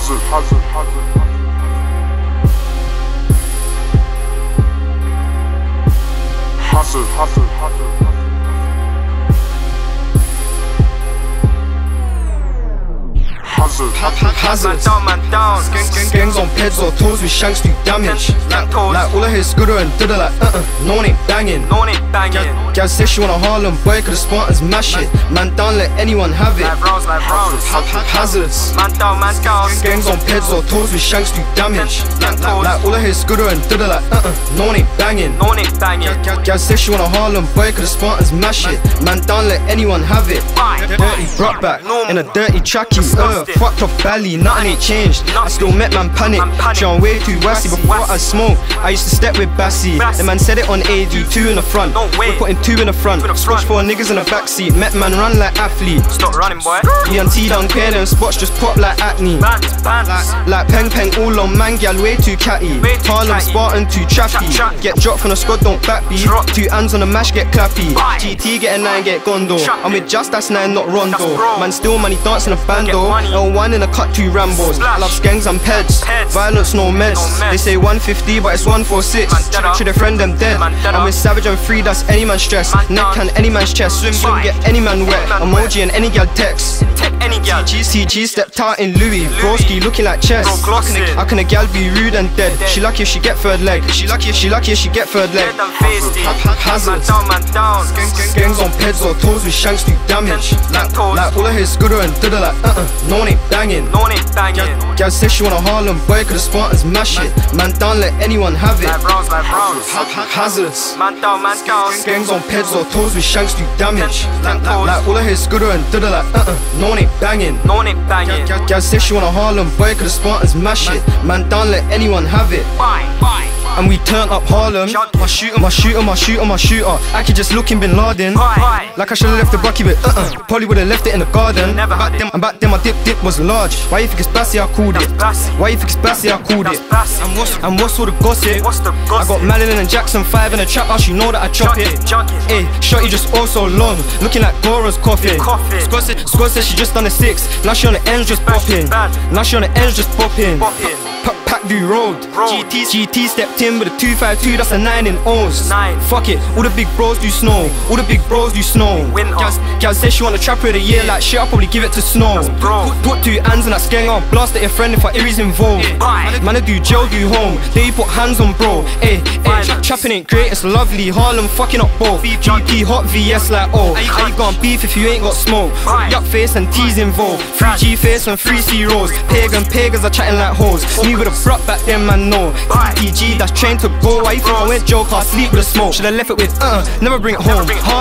Hazard, hazard, hazard. Hazard, hazard, hazard. Down, down. Gangs on peds or toes with shanks do damage. Like, all I hear is scooter and diddle like uh uh, no one ain't banging. Gal say she want a Harlem boy, cause the Spartans mash it. Man, don't let anyone have it. Hazards. Down, down. Gangs on peds or toes with shanks do damage. Like, all I hear is scooter and diddle like uh uh, no one ain't banging. Gal say she want a Harlem boy, cause the Spartans mash it. Man, don't let anyone have it. Dirty brought back in a dirty trackie. Uh. Fucked off nothing ain't changed. I still met man panic. John way too wassy before I smoke. I used to step with Bassy. The man said it on AD, two in the front. We're putting two in the front. Switch four niggas in the backseat. Met man run like athlete. Stop running, boy. Me and T don't care, them spots just pop like acne. Like, Peng Peng, all on man, gal, way too catty. Harlem Spartan, too trappy. Get dropped from the squad, don't backbeat. Two hands on the mash, get clappy. GT get a nine, get gondo. I'm with Just, that's nine, not Rondo. Man still money dancing a bando. L1 one in a cut, two Rambos. I love gangs, I'm peds. Violence, no meds. They say 150, but it's 146. Should, a friend, them dead. I'm a Savage, I'm free, that's any man's stress. Neck down. and any man's chest. Swim, Swim get any man wet. Emoji and any gal text. Any gal. GCG stepped out in Louis, broski looking like chess. Bro, glossy. How can a gal be rude and dead? She lucky if she get third leg. She lucky if she lucky if she get third leg. Dead and feisty. Hazards. Man down, man down. Gangs on peds or toes with shanks do damage. Like, like all I hear is scooter and diddle like uh uh, no one ain't banging. No one ain't banging. Gal say she want a Harlem boy, cause the Spartans mash it. Man, don't let anyone have it. Like rounds, like. Hazards. Man down, man down. Gangs on peds or toes with shanks do damage. Like, like, like all I hear is scooter and diddle like uh uh, no one ain't banging. No one ain't banging. Gal, say she want a Harlem boy, cause the Spartans mash it. Man, don't let anyone have it. Bye, bye. And we turn up Harlem. My shooter, my shooter, my shooter, my shooter. I could just looking Bin Laden. Like I should've left the Rocky, but uh uh. Probably would've left it in the garden. Never back then, and back then my dip dip was large. Why you think it's Bassy? I called it. Why you think it's Bassy? I called it. And what's and what's all the gossip? What's the I got Malin and Jackson five in the trap house. You know that I chop it. it, junk it. Hey, shorty just also long, looking like Gora's coffin. Coffin. Squad said, squad said she just done a six. Now she on the ends just popping Now she on the ends just bopping. Pack do road. Road. GT, GT stepped in with a 252, that's a 9 in O's. Nine. Fuck it, all the big bros do snow. All the big bros do snow. Winter. Gal, gal said she want a trapper of the year, like shit, I'll probably give it to snow. Bro. Put, put two hands on that skeng on, blast at your friend if I Iris involved. Man, I do jail, do home. They put hands on bro. Eh, eh. Hey, hey, Trapping ain't great, it's lovely. Harlem fucking up both. GP hot VS like oh. How you gon' beef if you ain't got smoke? Yuck face and T's involved. Free G face and free C rolls. Pagan pagans are chatting like hoes. Me with a brought back them man. Bye. TG that's trained to go. Why you think I went joke? I sleep with a smoke. Should've left it with uh, never bring it home. bring it Harlem